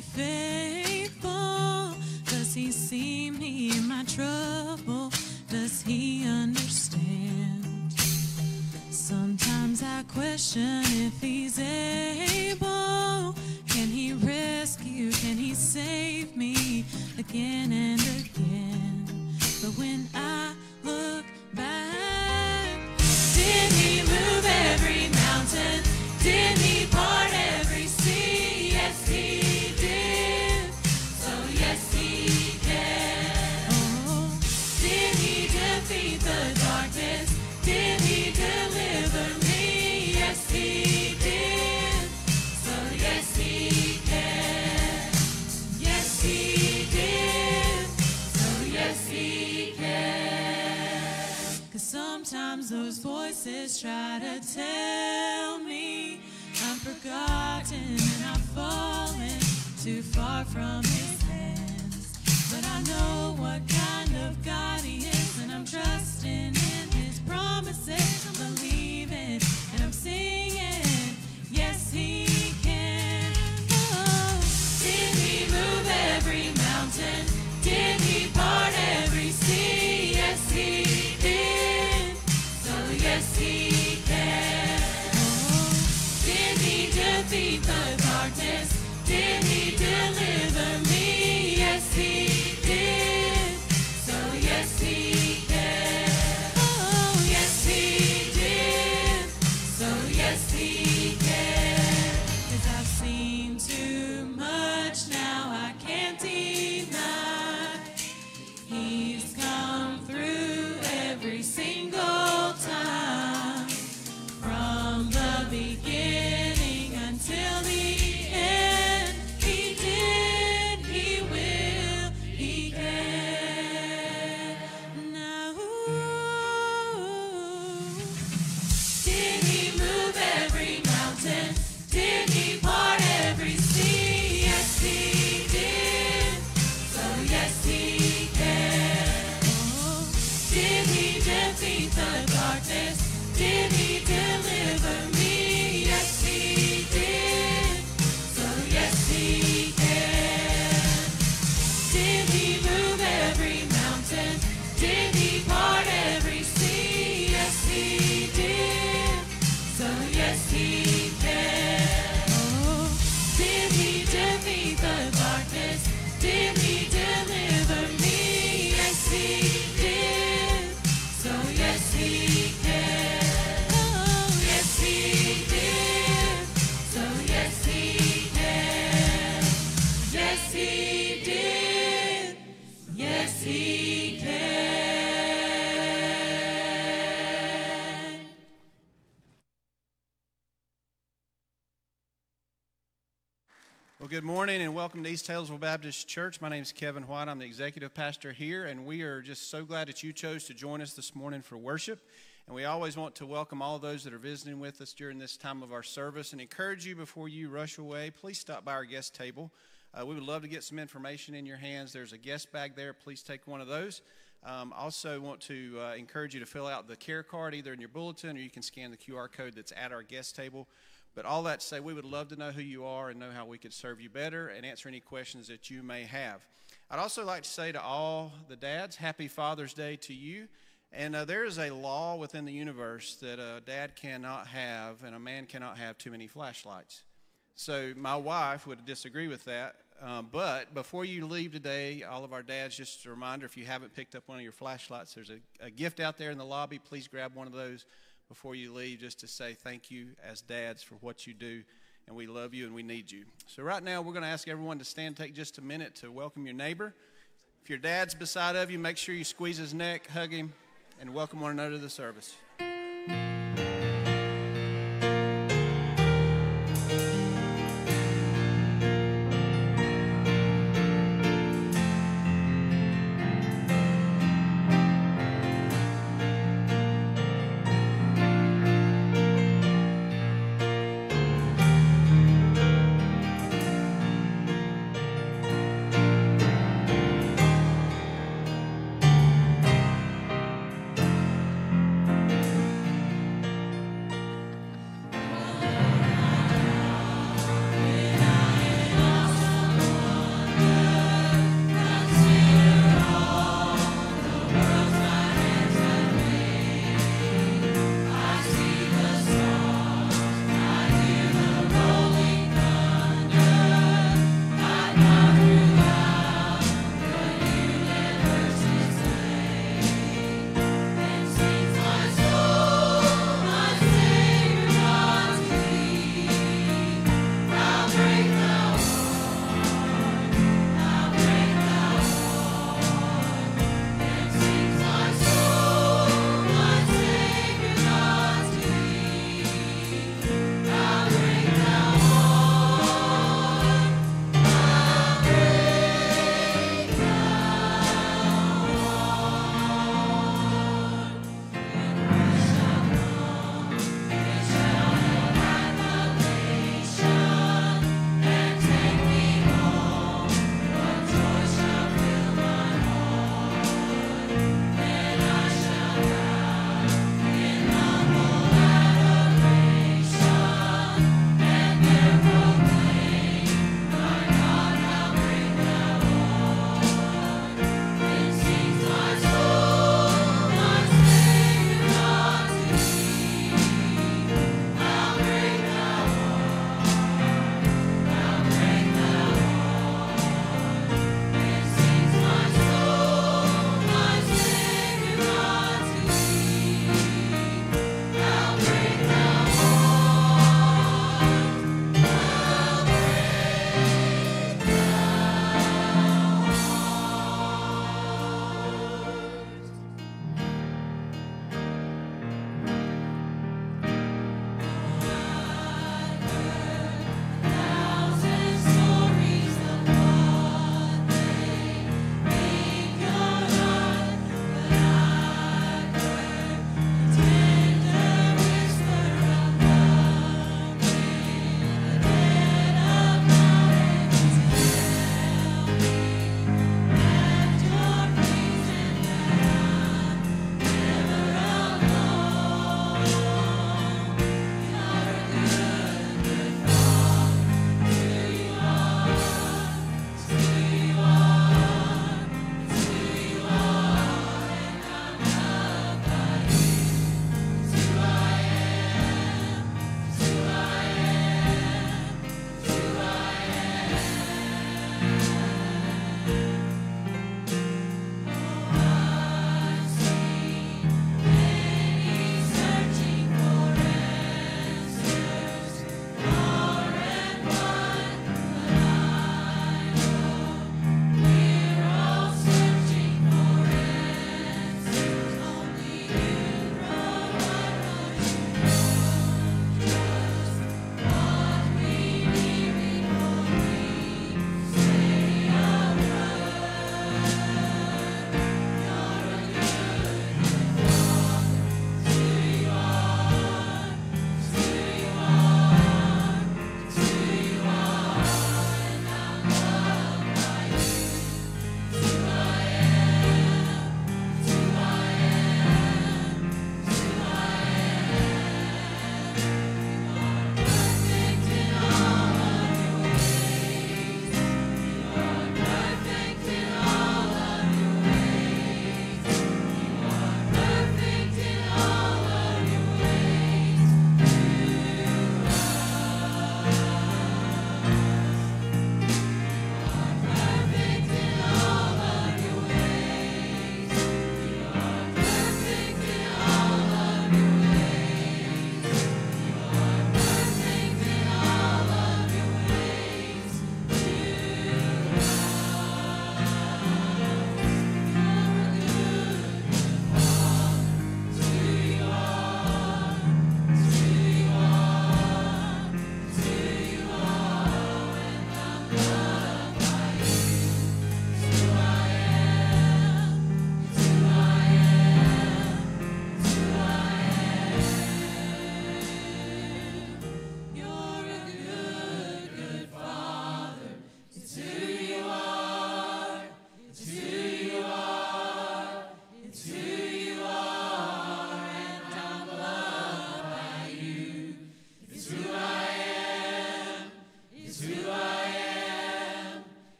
faithful, cause he see me in my trouble. Try to tell me I'm forgotten and I've fallen too far from his hands. But I know what kind of God he is, and I'm trusting in his promises. I'm believing and I'm singing. Welcome to East Taylorsville Baptist Church. My name is Kevin White. I'm the executive pastor here, and we are just so glad that you chose to join us this morning for worship. And we always want to welcome all those that are visiting with us during this time of our service and encourage you before you rush away, please stop by our guest table. Uh, we would love to get some information in your hands. There's a guest bag there. Please take one of those. Um, also, want to uh, encourage you to fill out the care card either in your bulletin or you can scan the QR code that's at our guest table. But all that to say, we would love to know who you are and know how we could serve you better and answer any questions that you may have. I'd also like to say to all the dads, Happy Father's Day to you. And uh, there is a law within the universe that a dad cannot have and a man cannot have too many flashlights. So my wife would disagree with that. Um, but before you leave today, all of our dads, just a reminder if you haven't picked up one of your flashlights, there's a, a gift out there in the lobby. Please grab one of those before you leave just to say thank you as dads for what you do. And we love you and we need you. So, right now, we're going to ask everyone to stand, take just a minute to welcome your neighbor. If your dad's beside of you, make sure you squeeze his neck, hug him, and welcome one another to the service.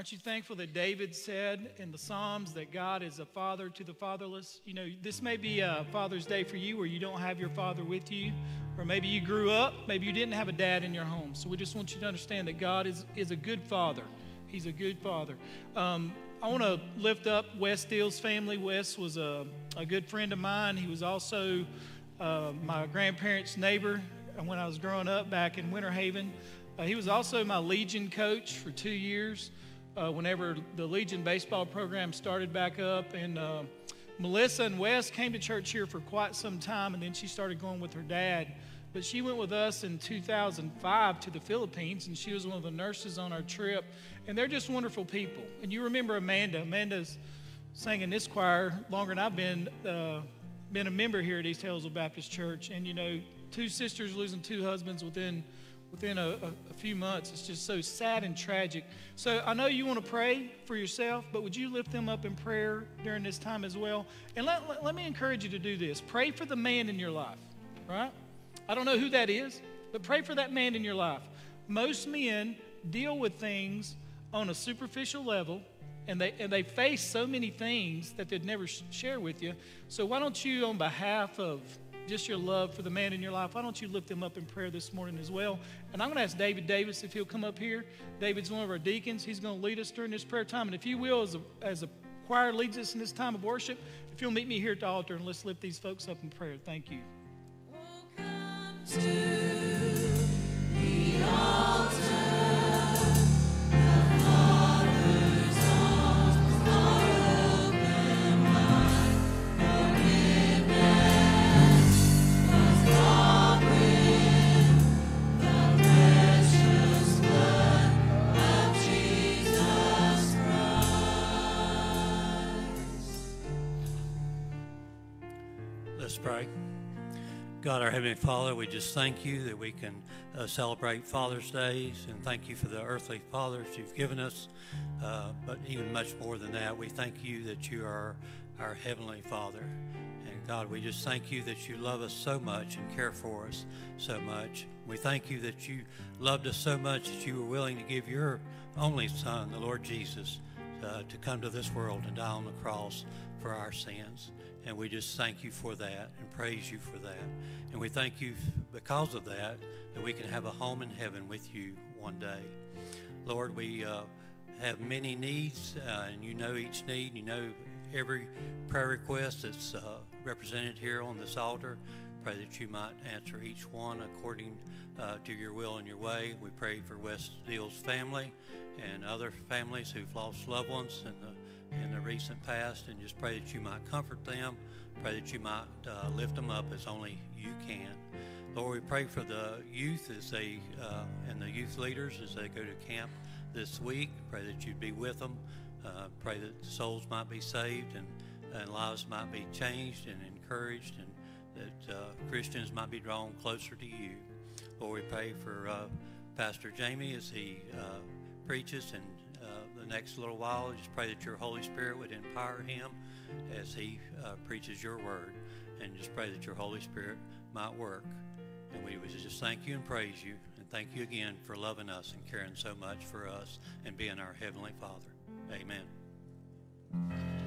Aren't you thankful that David said in the Psalms that God is a father to the fatherless? You know, this may be a Father's Day for you where you don't have your father with you, or maybe you grew up, maybe you didn't have a dad in your home. So we just want you to understand that God is, is a good father. He's a good father. Um, I want to lift up Wes Steele's family. Wes was a, a good friend of mine. He was also uh, my grandparents' neighbor when I was growing up back in Winter Haven. Uh, he was also my Legion coach for two years uh, whenever the Legion baseball program started back up. And uh, Melissa and Wes came to church here for quite some time, and then she started going with her dad. But she went with us in 2005 to the Philippines, and she was one of the nurses on our trip. And they're just wonderful people. And you remember Amanda. Amanda's sang in this choir longer than I've been, uh, been a member here at East Taylorsville Baptist Church. And, you know, two sisters losing two husbands within within a, a, a, few months. It's just so sad and tragic. So I know you want to pray for yourself, but would you lift them up in prayer during this time as well? And let, let, let me encourage you to do this pray for the man in your life, right? I don't know who that is, but pray for that man in your life. Most men deal with things on a superficial level. And they, and they face so many things that they'd never sh- share with you. So, why don't you, on behalf of just your love for the man in your life, why don't you lift him up in prayer this morning as well? And I'm going to ask David Davis if he'll come up here. David's one of our deacons. He's going to lead us during this prayer time. And if you will, as a, as a choir leads us in this time of worship, if you'll meet me here at the altar and let's lift these folks up in prayer. Thank you. Let's pray. God, our Heavenly Father, we just thank you that we can uh, celebrate Father's Days and thank you for the earthly fathers you've given us. Uh, but even much more than that, we thank you that you are our Heavenly Father. And God, we just thank you that you love us so much and care for us so much. We thank you that you loved us so much that you were willing to give your only Son, the Lord Jesus, uh, to come to this world and die on the cross for our sins. And we just thank you for that and praise you for that. And we thank you because of that, that we can have a home in heaven with you one day. Lord, we uh, have many needs, uh, and you know each need. You know every prayer request that's uh, represented here on this altar. Pray that you might answer each one according uh, to your will and your way. We pray for Wes Deal's family and other families who've lost loved ones in the in the recent past and just pray that you might comfort them. Pray that you might uh, lift them up as only you can. Lord, we pray for the youth as they uh, and the youth leaders as they go to camp this week. Pray that you'd be with them. Uh, pray that souls might be saved and, and lives might be changed and encouraged and that uh, Christians might be drawn closer to you. Lord, we pray for uh, Pastor Jamie as he uh, preaches and the next little while. Just pray that your Holy Spirit would empower him as he uh, preaches your word. And just pray that your Holy Spirit might work. And we would just thank you and praise you. And thank you again for loving us and caring so much for us and being our Heavenly Father. Amen.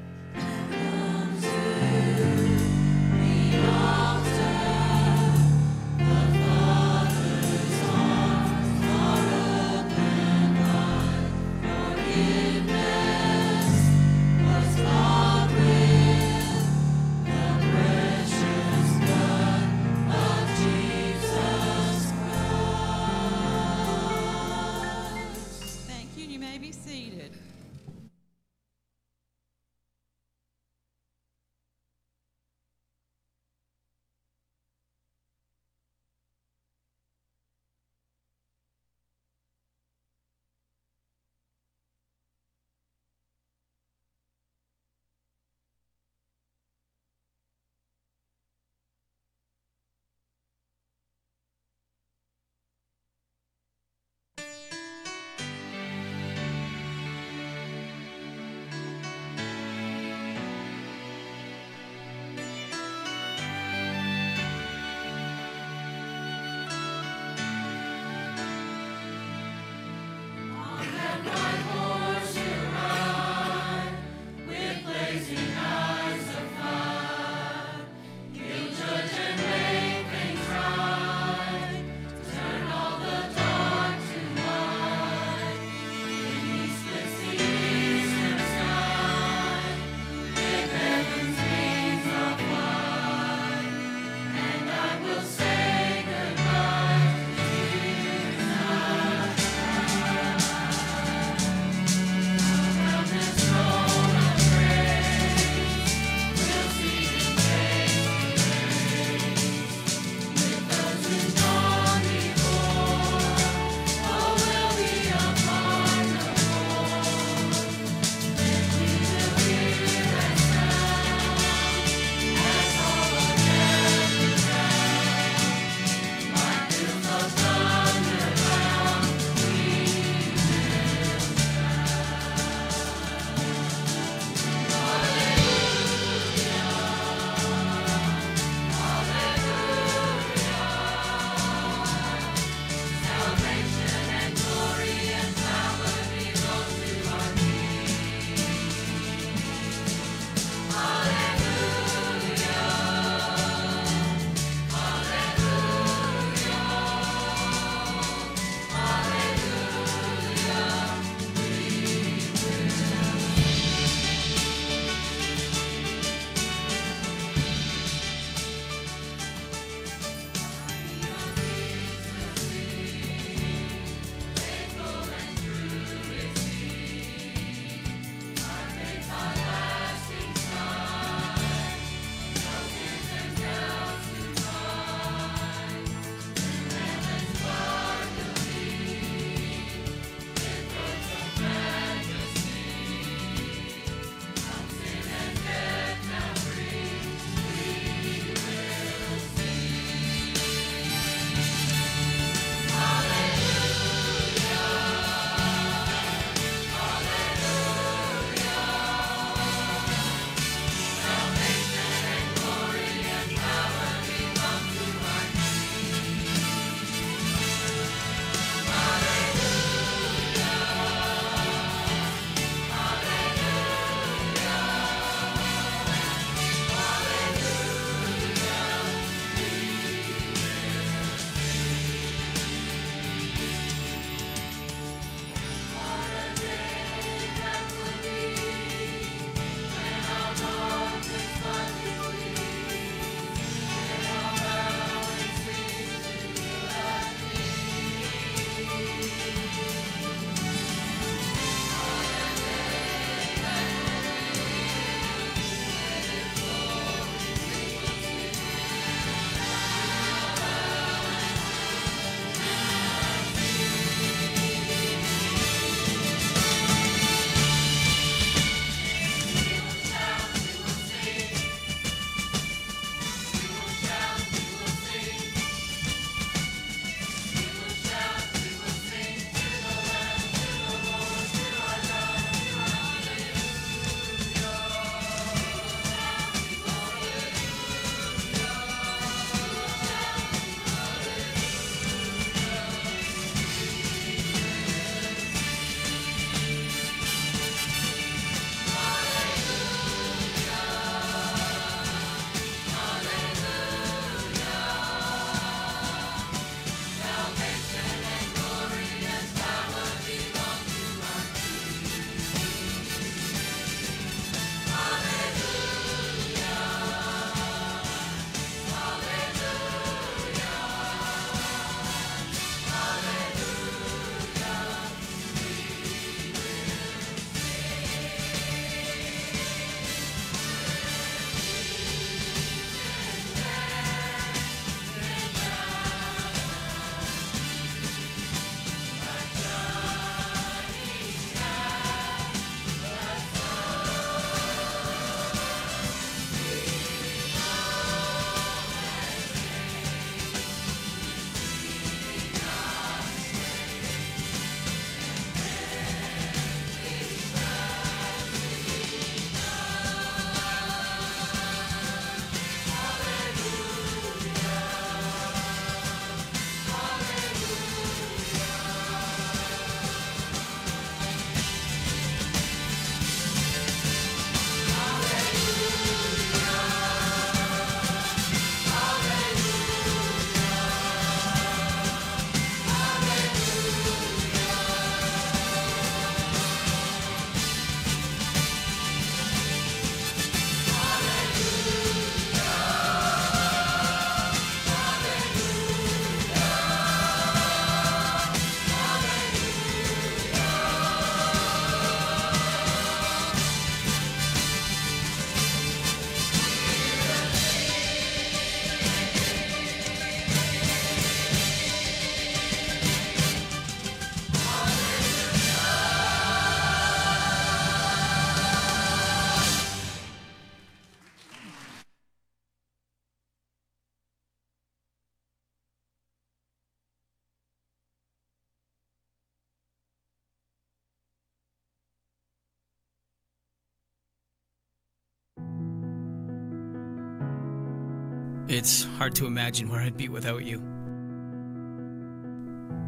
It's hard to imagine where I'd be without you.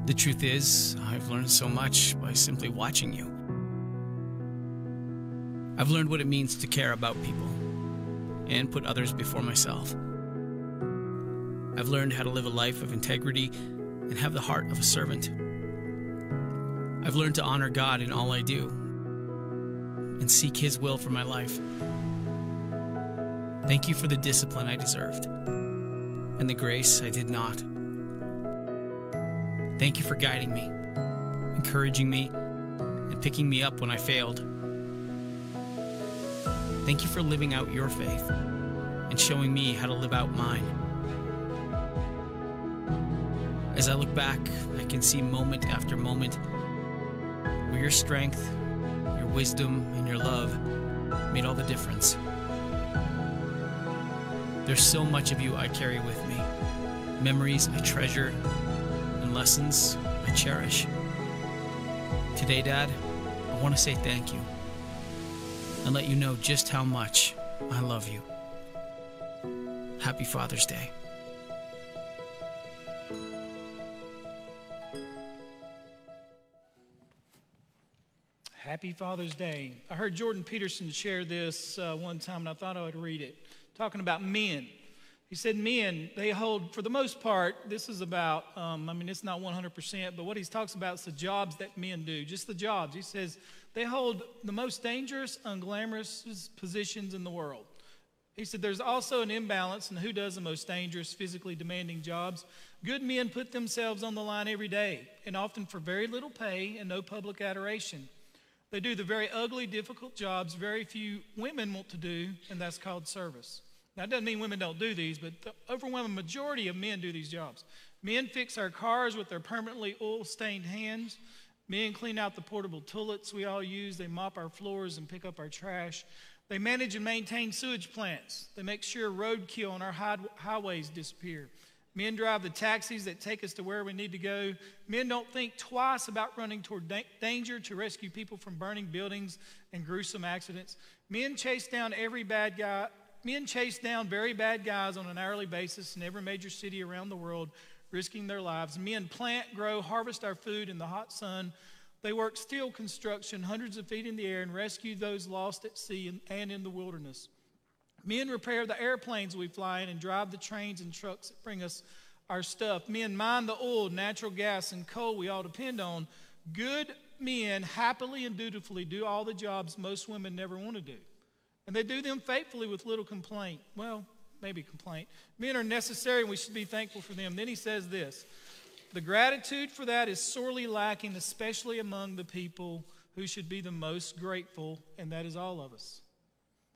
The truth is, I've learned so much by simply watching you. I've learned what it means to care about people and put others before myself. I've learned how to live a life of integrity and have the heart of a servant. I've learned to honor God in all I do and seek His will for my life. Thank you for the discipline I deserved and the grace I did not. Thank you for guiding me, encouraging me, and picking me up when I failed. Thank you for living out your faith and showing me how to live out mine. As I look back, I can see moment after moment where your strength, your wisdom, and your love made all the difference. There's so much of you I carry with me memories I treasure and lessons I cherish. Today, Dad, I want to say thank you and let you know just how much I love you. Happy Father's Day. Happy Father's Day. I heard Jordan Peterson share this uh, one time, and I thought I would read it, talking about men. He said, Men, they hold, for the most part, this is about, um, I mean, it's not 100%, but what he talks about is the jobs that men do, just the jobs. He says, they hold the most dangerous, unglamorous positions in the world. He said, There's also an imbalance in who does the most dangerous, physically demanding jobs. Good men put themselves on the line every day, and often for very little pay and no public adoration. They do the very ugly, difficult jobs very few women want to do, and that's called service. Now, it doesn't mean women don't do these, but the overwhelming majority of men do these jobs. Men fix our cars with their permanently oil stained hands. Men clean out the portable toilets we all use. They mop our floors and pick up our trash. They manage and maintain sewage plants. They make sure roadkill on our highways disappear. Men drive the taxis that take us to where we need to go. Men don't think twice about running toward da- danger to rescue people from burning buildings and gruesome accidents. Men chase down every bad guy. Men chase down very bad guys on an hourly basis in every major city around the world, risking their lives. Men plant, grow, harvest our food in the hot sun. They work steel construction hundreds of feet in the air and rescue those lost at sea and in the wilderness. Men repair the airplanes we fly in and drive the trains and trucks that bring us our stuff. Men mine the oil, natural gas, and coal we all depend on. Good men happily and dutifully do all the jobs most women never want to do. And they do them faithfully with little complaint. Well, maybe complaint. Men are necessary and we should be thankful for them. Then he says this The gratitude for that is sorely lacking, especially among the people who should be the most grateful, and that is all of us.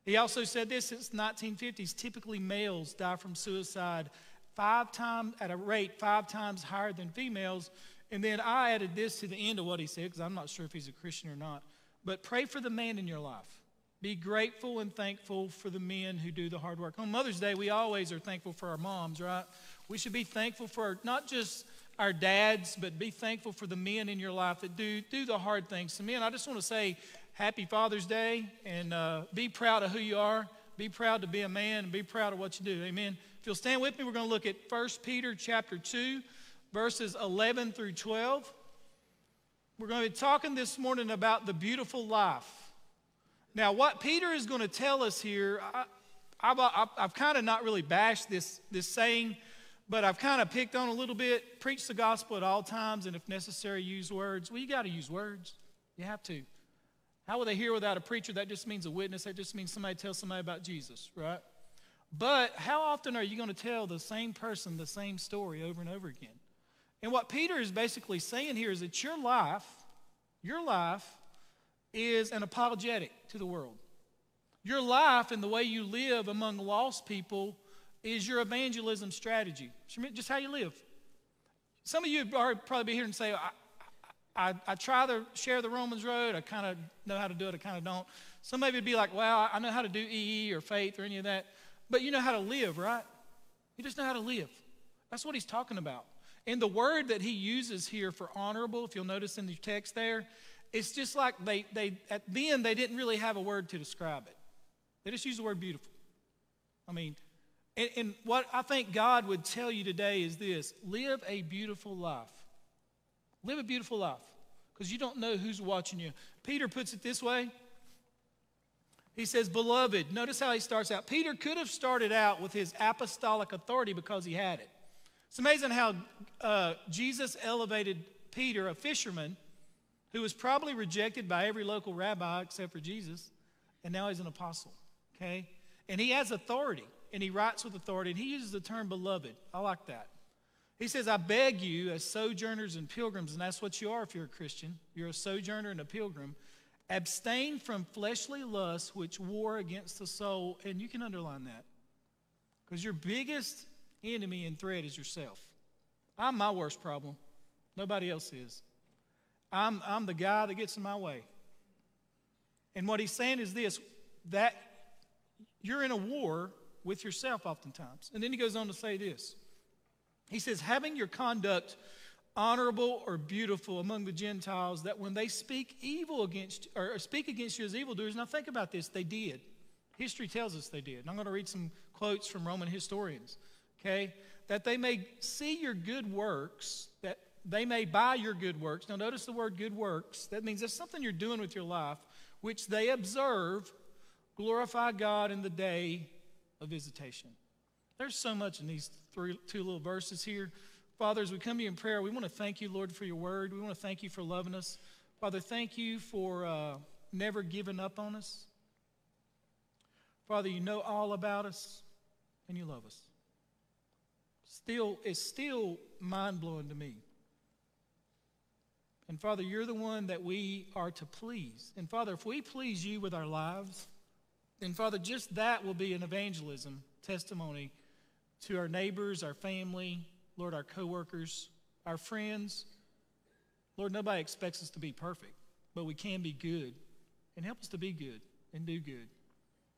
He also said this since 1950s, typically males die from suicide five times at a rate five times higher than females. And then I added this to the end of what he said because I'm not sure if he's a Christian or not. But pray for the man in your life. Be grateful and thankful for the men who do the hard work. On Mother's Day, we always are thankful for our moms, right? We should be thankful for not just our dads, but be thankful for the men in your life that do, do the hard things. So, men, I just want to say happy Father's Day and uh, be proud of who you are. Be proud to be a man and be proud of what you do. Amen. If you'll stand with me, we're going to look at 1 Peter chapter 2, verses 11 through 12. We're going to be talking this morning about the beautiful life. Now, what Peter is going to tell us here, I, I've, I've, I've kind of not really bashed this, this saying, but I've kind of picked on a little bit. Preach the gospel at all times, and if necessary, use words. Well, you got to use words. You have to. How will they hear without a preacher? That just means a witness. That just means somebody tells somebody about Jesus, right? But how often are you going to tell the same person the same story over and over again? And what Peter is basically saying here is that your life, your life is an apologetic to the world. Your life and the way you live among lost people is your evangelism strategy. Just how you live. Some of you are probably be here and say, I, I try to share the Romans road. I kind of know how to do it. I kind of don't. Some of you would be like, well, I know how to do EE or faith or any of that. But you know how to live, right? You just know how to live. That's what he's talking about. And the word that he uses here for honorable, if you'll notice in the text there, it's just like they, they at the end, they didn't really have a word to describe it. They just used the word beautiful. I mean, And, and what I think God would tell you today is this live a beautiful life. Live a beautiful life because you don't know who's watching you. Peter puts it this way he says, Beloved, notice how he starts out. Peter could have started out with his apostolic authority because he had it. It's amazing how uh, Jesus elevated Peter, a fisherman who was probably rejected by every local rabbi except for Jesus, and now he's an apostle. Okay? And he has authority, and he writes with authority, and he uses the term beloved. I like that. He says, I beg you, as sojourners and pilgrims, and that's what you are if you're a Christian, you're a sojourner and a pilgrim. Abstain from fleshly lusts which war against the soul. And you can underline that. Because your biggest enemy and threat is yourself. I'm my worst problem. Nobody else is. I'm, I'm the guy that gets in my way. And what he's saying is this that you're in a war with yourself oftentimes. And then he goes on to say this. He says, having your conduct honorable or beautiful among the Gentiles that when they speak evil against or speak against you as evildoers, now think about this, they did. History tells us they did. And I'm going to read some quotes from Roman historians. Okay? That they may see your good works, they may buy your good works. Now notice the word good works. That means there's something you're doing with your life, which they observe, glorify God in the day of visitation. There's so much in these three, two little verses here. Father, as we come to you in prayer, we want to thank you, Lord, for your word. We want to thank you for loving us. Father, thank you for uh, never giving up on us. Father, you know all about us and you love us. Still, it's still mind blowing to me. And Father, you're the one that we are to please. And Father, if we please you with our lives, then Father, just that will be an evangelism testimony to our neighbors, our family, Lord, our coworkers, our friends. Lord, nobody expects us to be perfect, but we can be good. And help us to be good and do good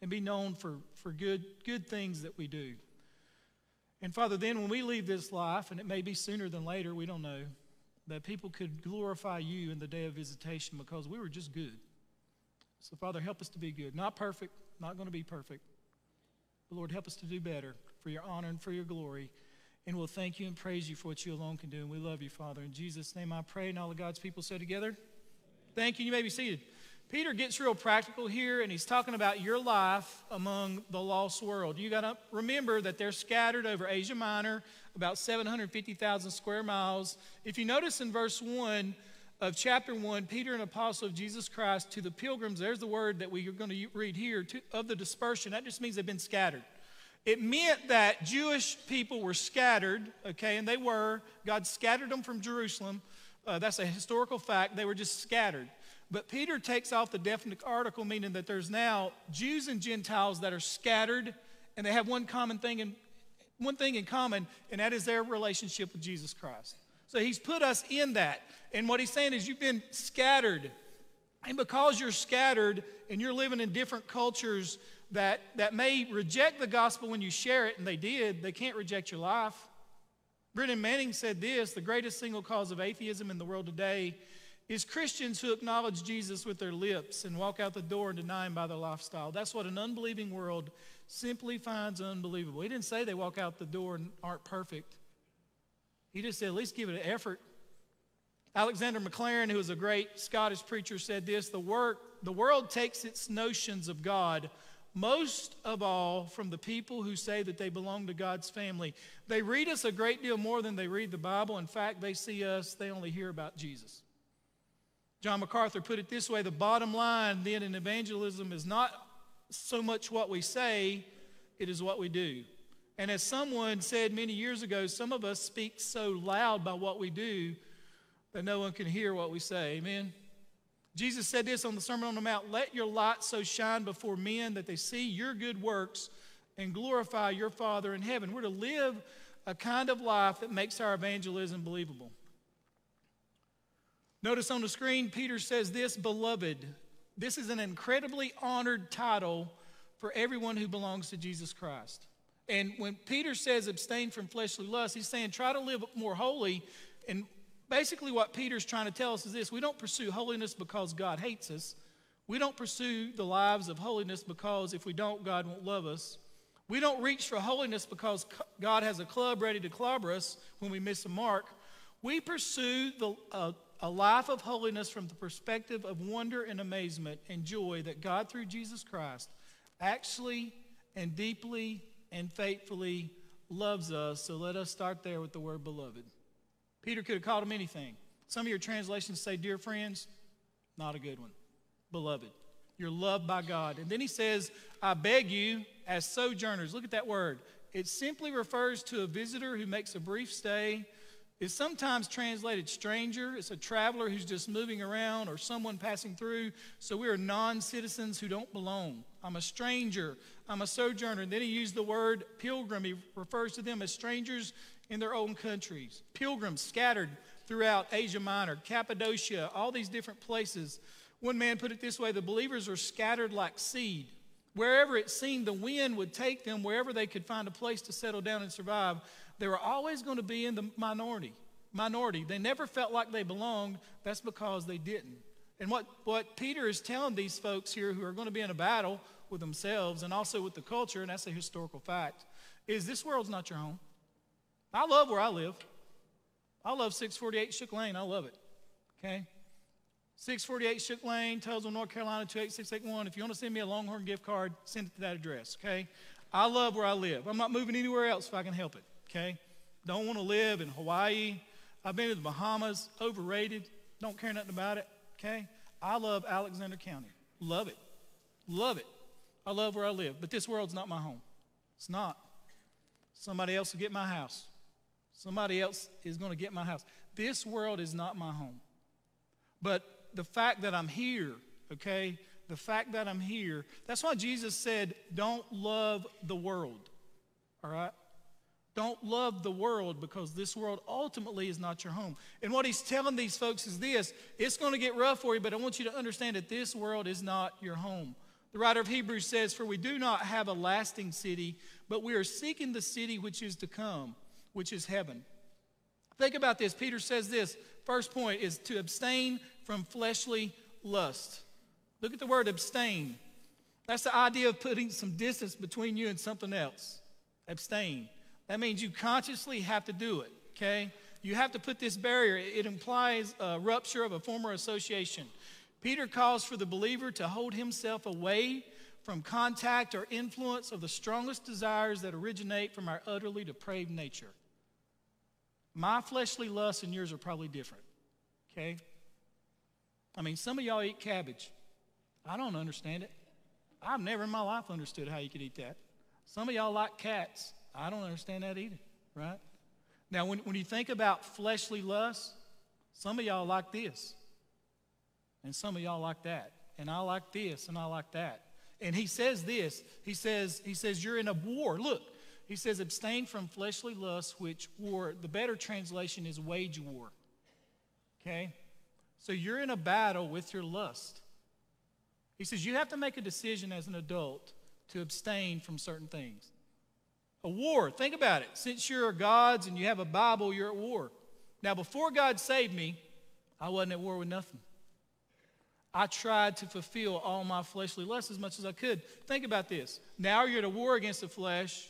and be known for, for good, good things that we do. And Father, then when we leave this life, and it may be sooner than later, we don't know, that people could glorify you in the day of visitation because we were just good. So, Father, help us to be good. Not perfect, not going to be perfect. But Lord, help us to do better for your honor and for your glory. And we'll thank you and praise you for what you alone can do. And we love you, Father. In Jesus' name I pray. And all of God's people say together, Thank you. You may be seated. Peter gets real practical here, and he's talking about your life among the lost world. You got to remember that they're scattered over Asia Minor, about 750,000 square miles. If you notice in verse 1 of chapter 1, Peter, an apostle of Jesus Christ, to the pilgrims, there's the word that we are going to read here, to, of the dispersion. That just means they've been scattered. It meant that Jewish people were scattered, okay, and they were. God scattered them from Jerusalem. Uh, that's a historical fact. They were just scattered. But Peter takes off the definite article, meaning that there's now Jews and Gentiles that are scattered, and they have one common thing in, one thing in common, and that is their relationship with Jesus Christ. So he's put us in that. And what he's saying is, you've been scattered. And because you're scattered and you're living in different cultures, that, that may reject the gospel when you share it, and they did, they can't reject your life. Brennan Manning said this the greatest single cause of atheism in the world today is Christians who acknowledge Jesus with their lips and walk out the door and deny him by their lifestyle. That's what an unbelieving world simply finds unbelievable. He didn't say they walk out the door and aren't perfect, he just said at least give it an effort. Alexander Maclaren, who was a great Scottish preacher, said this the, work, the world takes its notions of God most of all from the people who say that they belong to God's family. They read us a great deal more than they read the Bible. In fact, they see us, they only hear about Jesus. John MacArthur put it this way the bottom line then in evangelism is not so much what we say, it is what we do. And as someone said many years ago, some of us speak so loud by what we do that no one can hear what we say. Amen? Jesus said this on the Sermon on the Mount Let your light so shine before men that they see your good works and glorify your Father in heaven. We're to live a kind of life that makes our evangelism believable. Notice on the screen, Peter says this Beloved. This is an incredibly honored title for everyone who belongs to Jesus Christ. And when Peter says abstain from fleshly lust, he's saying try to live more holy and basically, what Peter's trying to tell us is this we don't pursue holiness because God hates us. We don't pursue the lives of holiness because if we don't, God won't love us. We don't reach for holiness because God has a club ready to clobber us when we miss a mark. We pursue the, uh, a life of holiness from the perspective of wonder and amazement and joy that God, through Jesus Christ, actually and deeply and faithfully loves us. So let us start there with the word beloved. Peter could have called him anything. Some of your translations say, Dear friends, not a good one. Beloved. You're loved by God. And then he says, I beg you, as sojourners. Look at that word. It simply refers to a visitor who makes a brief stay. It's sometimes translated stranger. It's a traveler who's just moving around or someone passing through. So we are non citizens who don't belong. I'm a stranger. I'm a sojourner. And then he used the word pilgrim. He refers to them as strangers in their own countries. Pilgrims scattered throughout Asia Minor, Cappadocia, all these different places. One man put it this way the believers are scattered like seed. Wherever it seemed the wind would take them, wherever they could find a place to settle down and survive, they were always going to be in the minority. Minority. They never felt like they belonged. That's because they didn't. And what, what Peter is telling these folks here who are going to be in a battle with themselves and also with the culture, and that's a historical fact, is this world's not your home. I love where I live. I love 648 Shook Lane. I love it. Okay? 648 Shook Lane, Taylorsville, North Carolina, 28681. If you want to send me a Longhorn gift card, send it to that address, okay? I love where I live. I'm not moving anywhere else if I can help it, okay? Don't want to live in Hawaii. I've been to the Bahamas, overrated. Don't care nothing about it, okay? I love Alexander County. Love it. Love it. I love where I live. But this world's not my home. It's not. Somebody else will get my house. Somebody else is going to get my house. This world is not my home. But the fact that I'm here, okay, the fact that I'm here, that's why Jesus said, don't love the world, all right? Don't love the world because this world ultimately is not your home. And what he's telling these folks is this it's going to get rough for you, but I want you to understand that this world is not your home. The writer of Hebrews says, For we do not have a lasting city, but we are seeking the city which is to come, which is heaven. Think about this. Peter says this first point is to abstain from fleshly lust. Look at the word abstain. That's the idea of putting some distance between you and something else. Abstain. That means you consciously have to do it, okay? You have to put this barrier. It implies a rupture of a former association. Peter calls for the believer to hold himself away from contact or influence of the strongest desires that originate from our utterly depraved nature. My fleshly lusts and yours are probably different, okay? I mean, some of y'all eat cabbage. I don't understand it. I've never in my life understood how you could eat that. Some of y'all like cats. I don't understand that either, right? Now, when, when you think about fleshly lust, some of y'all like this, and some of y'all like that, and I like this, and I like that. And he says this. He says, he says, you're in a war. Look, he says, abstain from fleshly lusts, which war, the better translation is wage war. Okay? So you're in a battle with your lust. He says, you have to make a decision as an adult to abstain from certain things. A war, think about it. Since you're God's and you have a Bible, you're at war. Now, before God saved me, I wasn't at war with nothing. I tried to fulfill all my fleshly lusts as much as I could. Think about this. Now you're at a war against the flesh.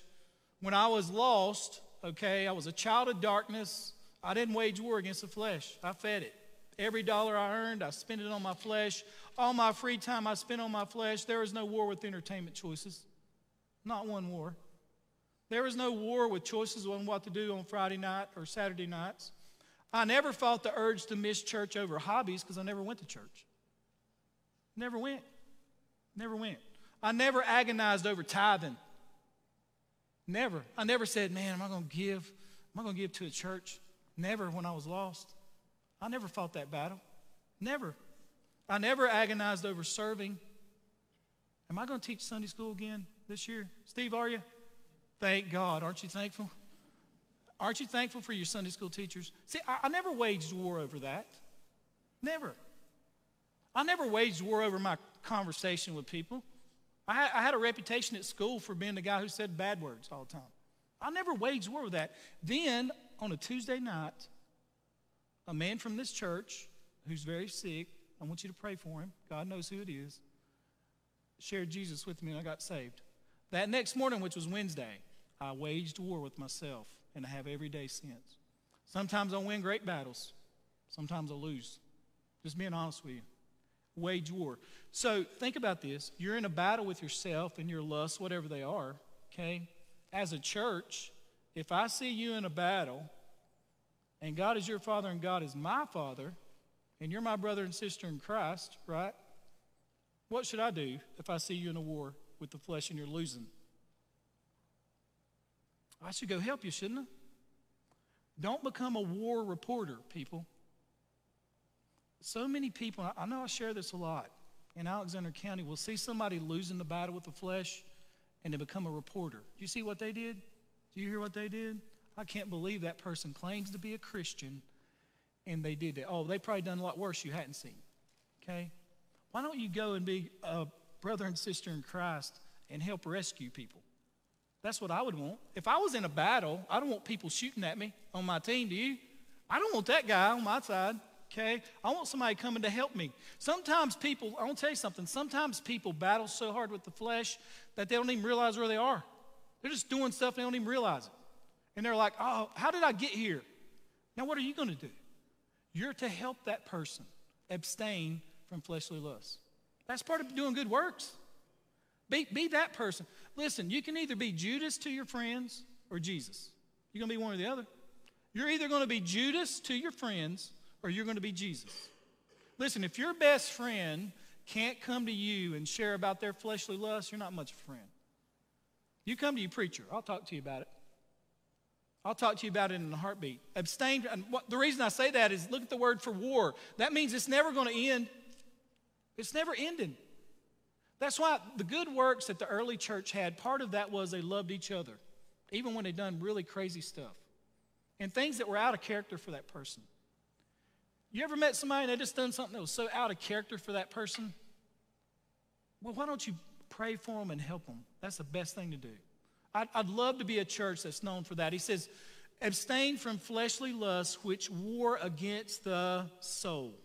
When I was lost, okay, I was a child of darkness. I didn't wage war against the flesh, I fed it. Every dollar I earned, I spent it on my flesh. All my free time I spent on my flesh. There was no war with entertainment choices. Not one war. There was no war with choices on what to do on Friday night or Saturday nights. I never fought the urge to miss church over hobbies because I never went to church. Never went. Never went. I never agonized over tithing. Never. I never said, man, am I going to give? Am I going to give to a church? Never when I was lost. I never fought that battle. Never. I never agonized over serving. Am I going to teach Sunday school again this year? Steve, are you? Thank God. Aren't you thankful? Aren't you thankful for your Sunday school teachers? See, I, I never waged war over that. Never. I never waged war over my conversation with people. I had, I had a reputation at school for being the guy who said bad words all the time. I never waged war with that. Then, on a Tuesday night, a man from this church who's very sick, I want you to pray for him. God knows who it is, shared Jesus with me and I got saved. That next morning, which was Wednesday, I waged war with myself, and I have every day since. Sometimes I win great battles, sometimes I lose. Just being honest with you. Wage war. So think about this. You're in a battle with yourself and your lusts, whatever they are, okay? As a church, if I see you in a battle, and God is your father and God is my father, and you're my brother and sister in Christ, right? What should I do if I see you in a war with the flesh and you're losing? I should go help you, shouldn't I? Don't become a war reporter, people. So many people, I know I share this a lot in Alexander County, will see somebody losing the battle with the flesh and they become a reporter. Do you see what they did? Do you hear what they did? I can't believe that person claims to be a Christian and they did that. Oh, they probably done a lot worse you hadn't seen. Okay? Why don't you go and be a brother and sister in Christ and help rescue people? That's what I would want. If I was in a battle, I don't want people shooting at me on my team, do you? I don't want that guy on my side, okay? I want somebody coming to help me. Sometimes people, I want to tell you something, sometimes people battle so hard with the flesh that they don't even realize where they are. They're just doing stuff and they don't even realize it. And they're like, oh, how did I get here? Now, what are you going to do? You're to help that person abstain from fleshly lusts. That's part of doing good works. Be, be that person. Listen, you can either be Judas to your friends or Jesus. You're going to be one or the other. You're either going to be Judas to your friends or you're going to be Jesus. Listen, if your best friend can't come to you and share about their fleshly lust, you're not much of a friend. You come to your preacher, I'll talk to you about it. I'll talk to you about it in a heartbeat. Abstain. And what, the reason I say that is look at the word for war. That means it's never going to end. It's never ending. That's why the good works that the early church had, part of that was they loved each other, even when they done really crazy stuff and things that were out of character for that person. You ever met somebody and they just done something that was so out of character for that person? Well, why don't you pray for them and help them? That's the best thing to do. I'd, I'd love to be a church that's known for that. He says, abstain from fleshly lusts which war against the soul.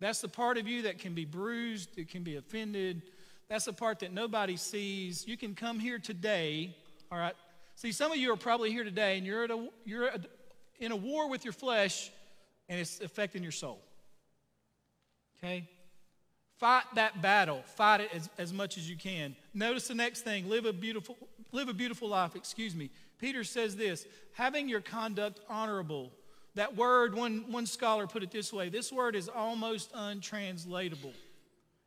That's the part of you that can be bruised, it can be offended. That's the part that nobody sees. You can come here today, all right? See, some of you are probably here today and you're, at a, you're in a war with your flesh and it's affecting your soul. Okay? Fight that battle. Fight it as, as much as you can. Notice the next thing live a beautiful, live a beautiful life. Excuse me. Peter says this having your conduct honorable. That word, one, one scholar put it this way this word is almost untranslatable.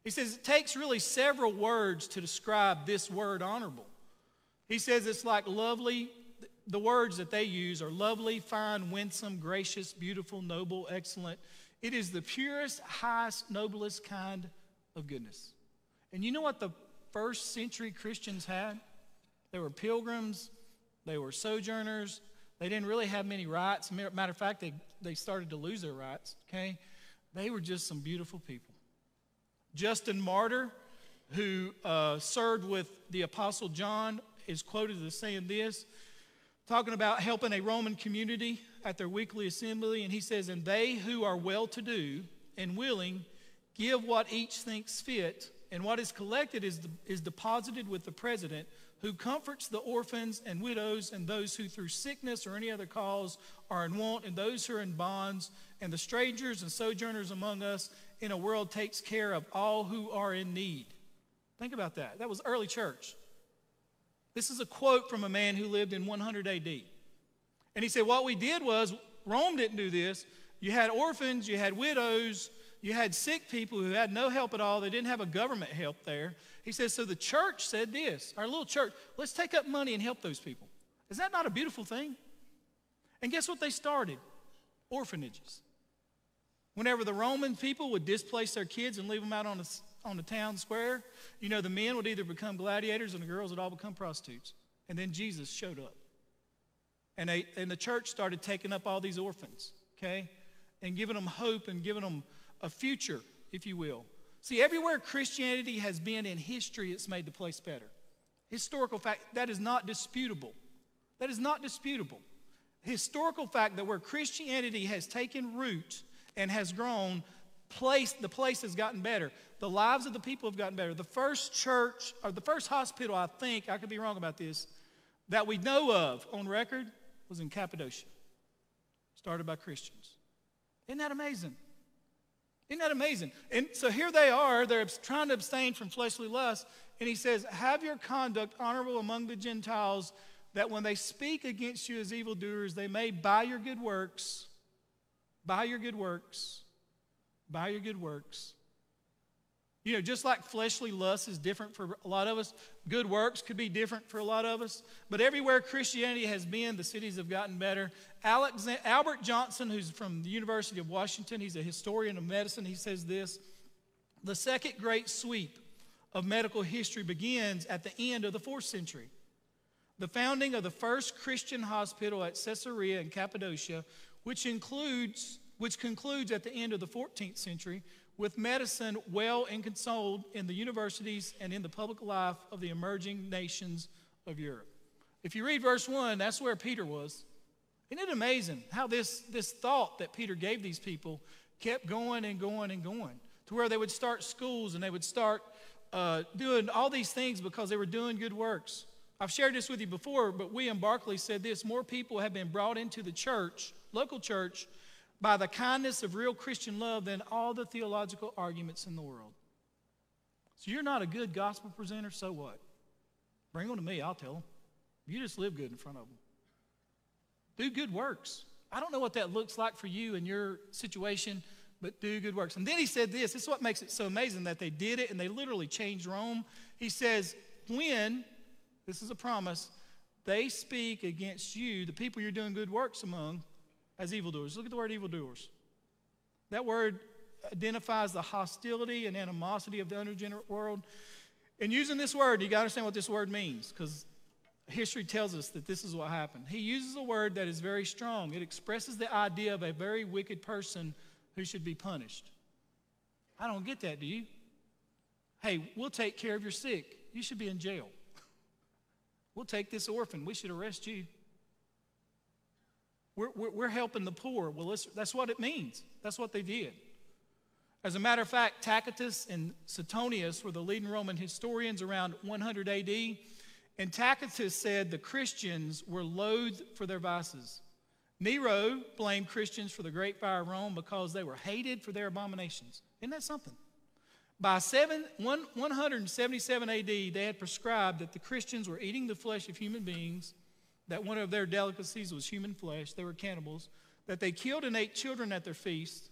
He says it takes really several words to describe this word honorable. He says it's like lovely, the words that they use are lovely, fine, winsome, gracious, beautiful, noble, excellent. It is the purest, highest, noblest kind of goodness. And you know what the first century Christians had? They were pilgrims, they were sojourners, they didn't really have many rights. Matter of fact, they, they started to lose their rights, okay? They were just some beautiful people. Justin Martyr, who uh, served with the Apostle John, is quoted as saying this, talking about helping a Roman community at their weekly assembly. And he says, And they who are well to do and willing give what each thinks fit, and what is collected is, is deposited with the president, who comforts the orphans and widows and those who through sickness or any other cause are in want, and those who are in bonds, and the strangers and sojourners among us in a world takes care of all who are in need. Think about that. That was early church. This is a quote from a man who lived in 100 AD. And he said, What we did was, Rome didn't do this. You had orphans, you had widows, you had sick people who had no help at all. They didn't have a government help there. He says, so the church said this, our little church, let's take up money and help those people. Is that not a beautiful thing? And guess what they started? Orphanages. Whenever the Roman people would displace their kids and leave them out on the, on the town square, you know, the men would either become gladiators and the girls would all become prostitutes. And then Jesus showed up. And, they, and the church started taking up all these orphans, okay? And giving them hope and giving them a future, if you will. See, everywhere Christianity has been in history, it's made the place better. Historical fact, that is not disputable. That is not disputable. Historical fact that where Christianity has taken root and has grown, place, the place has gotten better. The lives of the people have gotten better. The first church, or the first hospital, I think, I could be wrong about this, that we know of on record was in Cappadocia, started by Christians. Isn't that amazing? Isn't that amazing? And so here they are, they're trying to abstain from fleshly lust, and he says, Have your conduct honorable among the Gentiles, that when they speak against you as evildoers, they may, by your good works, by your good works, by your good works. You know, just like fleshly lust is different for a lot of us, good works could be different for a lot of us. But everywhere Christianity has been, the cities have gotten better. Albert Jonsen, who's from the University of Washington, he's a historian of medicine, he says this The second great sweep of medical history begins at the end of the fourth century. The founding of the first Christian hospital at Caesarea in Cappadocia, which includes which concludes at the end of the 14th century with medicine well and consoled in the universities and in the public life of the emerging nations of Europe. If you read verse 1, that's where Peter was. Isn't it amazing how this, this thought that Peter gave these people kept going and going and going to where they would start schools and they would start uh, doing all these things because they were doing good works. I've shared this with you before, but William Barclay said this more people have been brought into the church, local church, by the kindness of real Christian love than all the theological arguments in the world. So you're not a good gospel presenter, so what? Bring them to me, I'll tell them. You just live good in front of them. Do good works. I don't know what that looks like for you in your situation, but do good works. And then he said this this is what makes it so amazing that they did it and they literally changed Rome. He says, When, this is a promise, they speak against you, the people you're doing good works among, as evildoers. Look at the word evildoers. That word identifies the hostility and animosity of the unregenerate world. And using this word, you got to understand what this word means because history tells us that this is what happened. He uses a word that is very strong, it expresses the idea of a very wicked person who should be punished. I don't get that, do you? Hey, we'll take care of your sick. You should be in jail. We'll take this orphan. We should arrest you. We're, we're, we're helping the poor. Well, that's what it means. That's what they did. As a matter of fact, Tacitus and Suetonius were the leading Roman historians around 100 AD. And Tacitus said the Christians were loathed for their vices. Nero blamed Christians for the great fire of Rome because they were hated for their abominations. Isn't that something? By seven, one, 177 AD, they had prescribed that the Christians were eating the flesh of human beings that one of their delicacies was human flesh. They were cannibals. That they killed and ate children at their feast.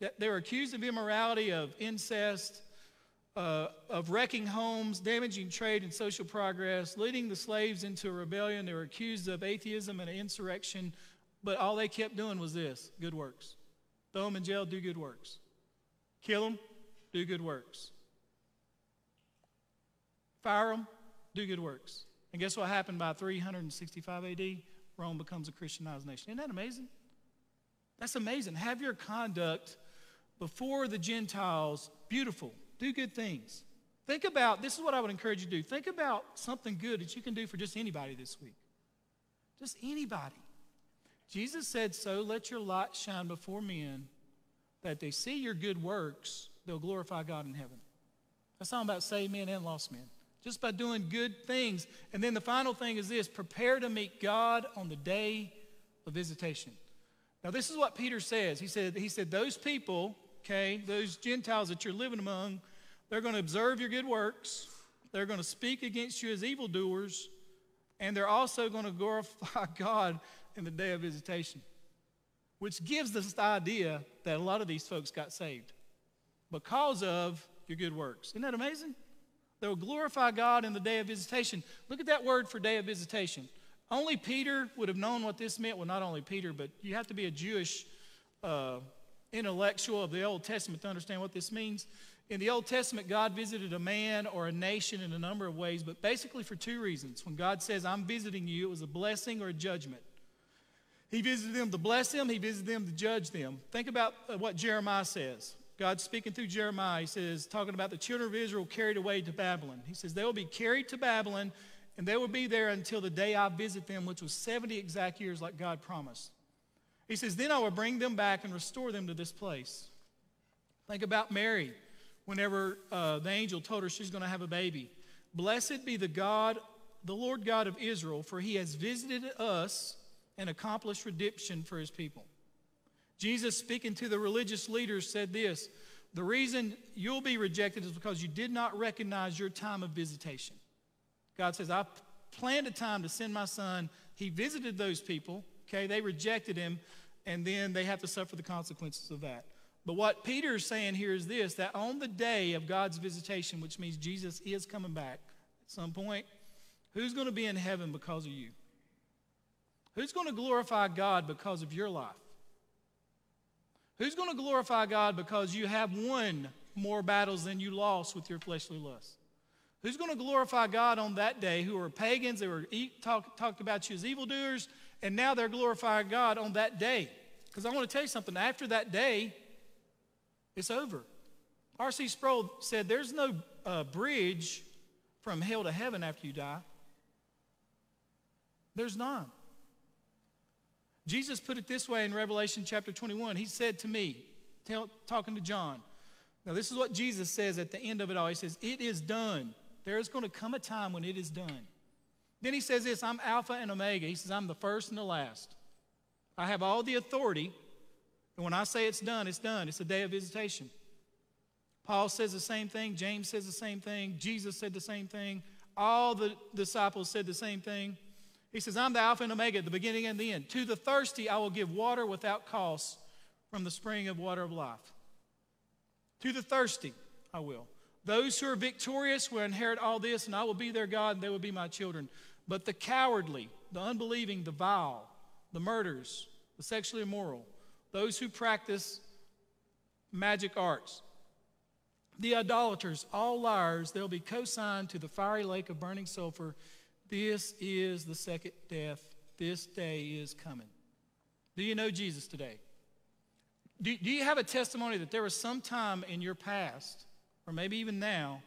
That they were accused of immorality, of incest, uh, of wrecking homes, damaging trade and social progress, leading the slaves into a rebellion. They were accused of atheism and insurrection. But all they kept doing was this good works. Throw them in jail, do good works. Kill them, do good works. Fire them, do good works. And guess what happened by 365 AD? Rome becomes a Christianized nation. Isn't that amazing? That's amazing. Have your conduct before the Gentiles beautiful. Do good things. Think about this is what I would encourage you to do. Think about something good that you can do for just anybody this week. Just anybody. Jesus said, So let your light shine before men that they see your good works, they'll glorify God in heaven. That's talking about saved men and lost men just by doing good things. And then the final thing is this prepare to meet God on the day of visitation. Now, this is what Peter says. He said, he said Those people, okay, those Gentiles that you're living among, they're going to observe your good works, they're going to speak against you as evildoers, and they're also going to glorify God in the day of visitation. Which gives us the idea that a lot of these folks got saved because of your good works. Isn't that amazing? They will glorify God in the day of visitation. Look at that word for day of visitation. Only Peter would have known what this meant. Well, not only Peter, but you have to be a Jewish uh, intellectual of the Old Testament to understand what this means. In the Old Testament, God visited a man or a nation in a number of ways, but basically for two reasons. When God says, I'm visiting you, it was a blessing or a judgment. He visited them to bless them, He visited them to judge them. Think about uh, what Jeremiah says. God speaking through Jeremiah, he says, talking about the children of Israel carried away to Babylon. He says, They will be carried to Babylon, and they will be there until the day I visit them, which was 70 exact years, like God promised. He says, Then I will bring them back and restore them to this place. Think about Mary whenever uh, the angel told her she's going to have a baby. Blessed be the God, the Lord God of Israel, for he has visited us and accomplished redemption for his people. Jesus, speaking to the religious leaders, said this The reason you'll be rejected is because you did not recognize your time of visitation. God says, I planned a time to send my son. He visited those people, okay? They rejected him, and then they have to suffer the consequences of that. But what Peter is saying here is this that on the day of God's visitation, which means Jesus is coming back at some point, who's going to be in heaven because of you? Who's going to glorify God because of your life? Who's going to glorify God because you have won more battles than you lost with your fleshly lusts? Who's going to glorify God on that day who are pagans, they were talk, talked about you as evildoers, and now they're glorifying God on that day? Because I want to tell you something. After that day, it's over. R.C. Sproul said there's no uh, bridge from hell to heaven after you die. There's none. Jesus put it this way in Revelation chapter 21. He said to me, tell, talking to John, now this is what Jesus says at the end of it all. He says, It is done. There is going to come a time when it is done. Then he says this I'm Alpha and Omega. He says, I'm the first and the last. I have all the authority. And when I say it's done, it's done. It's a day of visitation. Paul says the same thing. James says the same thing. Jesus said the same thing. All the disciples said the same thing. He says, I'm the Alpha and Omega, the beginning and the end. To the thirsty, I will give water without cost from the spring of water of life. To the thirsty, I will. Those who are victorious will inherit all this, and I will be their God, and they will be my children. But the cowardly, the unbelieving, the vile, the murderers, the sexually immoral, those who practice magic arts, the idolaters, all liars, they'll be co-signed to the fiery lake of burning sulfur. This is the second death. This day is coming. Do you know Jesus today? Do, do you have a testimony that there was some time in your past, or maybe even now,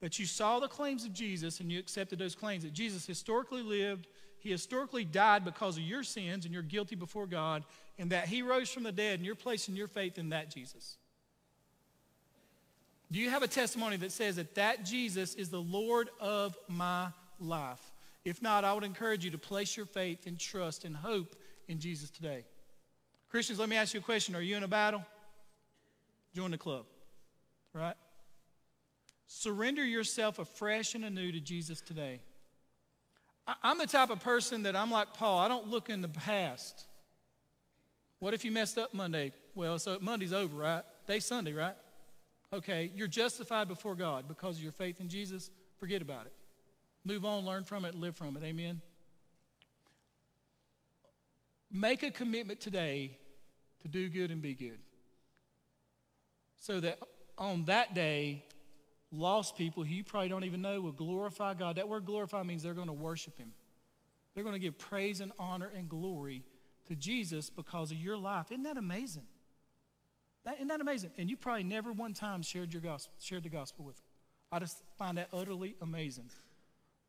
that you saw the claims of Jesus and you accepted those claims? That Jesus historically lived, he historically died because of your sins and you're guilty before God, and that he rose from the dead and you're placing your faith in that Jesus? Do you have a testimony that says that that Jesus is the Lord of my life? If not, I would encourage you to place your faith and trust and hope in Jesus today. Christians, let me ask you a question. Are you in a battle? Join the club, right? Surrender yourself afresh and anew to Jesus today. I'm the type of person that I'm like Paul. I don't look in the past. What if you messed up Monday? Well, so Monday's over, right? Day's Sunday, right? Okay, you're justified before God because of your faith in Jesus. Forget about it. Move on, learn from it, live from it. Amen. Make a commitment today to do good and be good. So that on that day, lost people who you probably don't even know will glorify God. That word glorify means they're going to worship Him. They're going to give praise and honor and glory to Jesus because of your life. Isn't that amazing? That, isn't that amazing? And you probably never one time shared your gospel, shared the gospel with them. I just find that utterly amazing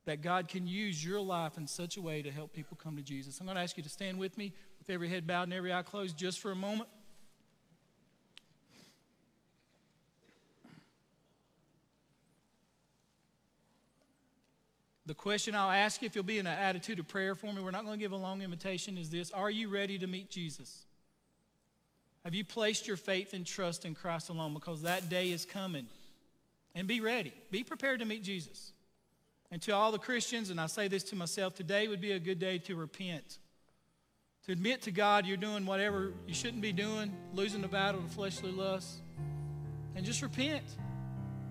that God can use your life in such a way to help people come to Jesus. I'm going to ask you to stand with me with every head bowed and every eye closed just for a moment. The question I'll ask you, if you'll be in an attitude of prayer for me, we're not going to give a long invitation, is this Are you ready to meet Jesus? Have you placed your faith and trust in Christ alone? Because that day is coming. And be ready. Be prepared to meet Jesus. And to all the Christians, and I say this to myself, today would be a good day to repent. To admit to God you're doing whatever you shouldn't be doing, losing the battle to fleshly lusts, and just repent.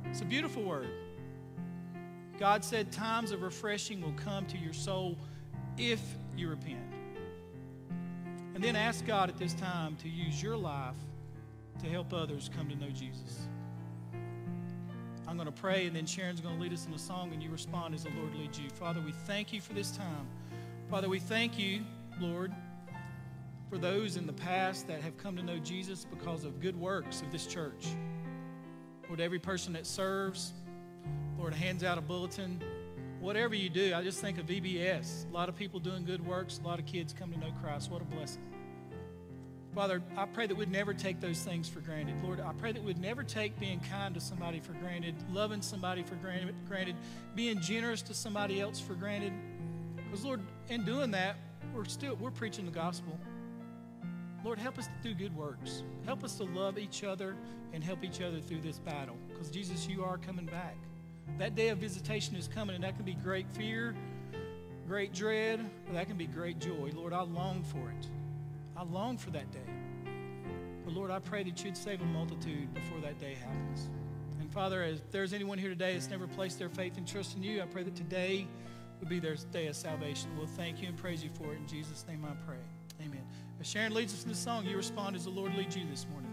It's a beautiful word. God said times of refreshing will come to your soul if you repent. And then ask God at this time to use your life to help others come to know Jesus. I'm going to pray, and then Sharon's going to lead us in a song, and you respond as the Lord leads you. Father, we thank you for this time. Father, we thank you, Lord, for those in the past that have come to know Jesus because of good works of this church. Lord, every person that serves, Lord, hands out a bulletin. Whatever you do, I just think of VBS. A lot of people doing good works, a lot of kids come to know Christ. What a blessing. Father, I pray that we'd never take those things for granted. Lord, I pray that we'd never take being kind to somebody for granted, loving somebody for granted, being generous to somebody else for granted. Because, Lord, in doing that, we're still we're preaching the gospel. Lord, help us to do good works. Help us to love each other and help each other through this battle. Because, Jesus, you are coming back. That day of visitation is coming, and that can be great fear, great dread, or that can be great joy. Lord, I long for it. I long for that day. But Lord, I pray that you'd save a multitude before that day happens. And Father, if there's anyone here today that's never placed their faith and trust in you, I pray that today would be their day of salvation. We'll thank you and praise you for it. In Jesus' name I pray. Amen. As Sharon leads us in the song, you respond as the Lord leads you this morning.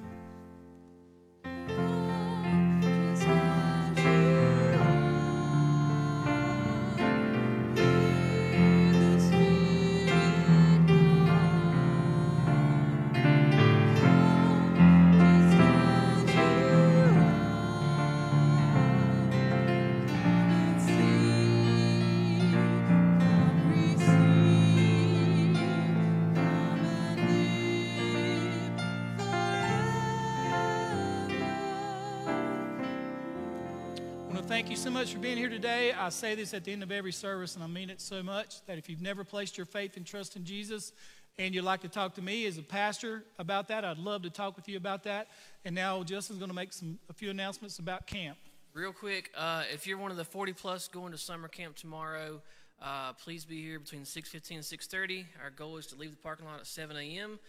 For being here today. I say this at the end of every service, and I mean it so much that if you've never placed your faith and trust in Jesus and you'd like to talk to me as a pastor about that, I'd love to talk with you about that. And now Justin's going to make some a few announcements about camp. Real quick, uh, if you're one of the 40 plus going to summer camp tomorrow, uh, please be here between 6:15 and 6:30. Our goal is to leave the parking lot at 7 a.m.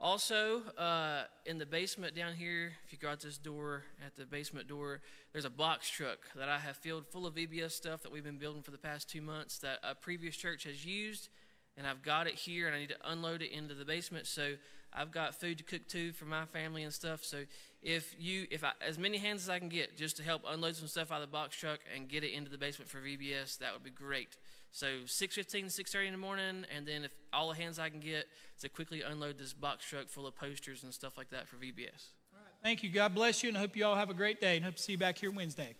Also, uh, in the basement down here, if you go out this door at the basement door, there's a box truck that I have filled full of VBS stuff that we've been building for the past two months that a previous church has used, and I've got it here, and I need to unload it into the basement. So I've got food to cook too for my family and stuff. So if you, if I, as many hands as I can get, just to help unload some stuff out of the box truck and get it into the basement for VBS, that would be great. So 6:15, 6:30 in the morning, and then if all the hands I can get to quickly unload this box truck full of posters and stuff like that for VBS. Thank you. God bless you, and I hope you all have a great day, and hope to see you back here Wednesday.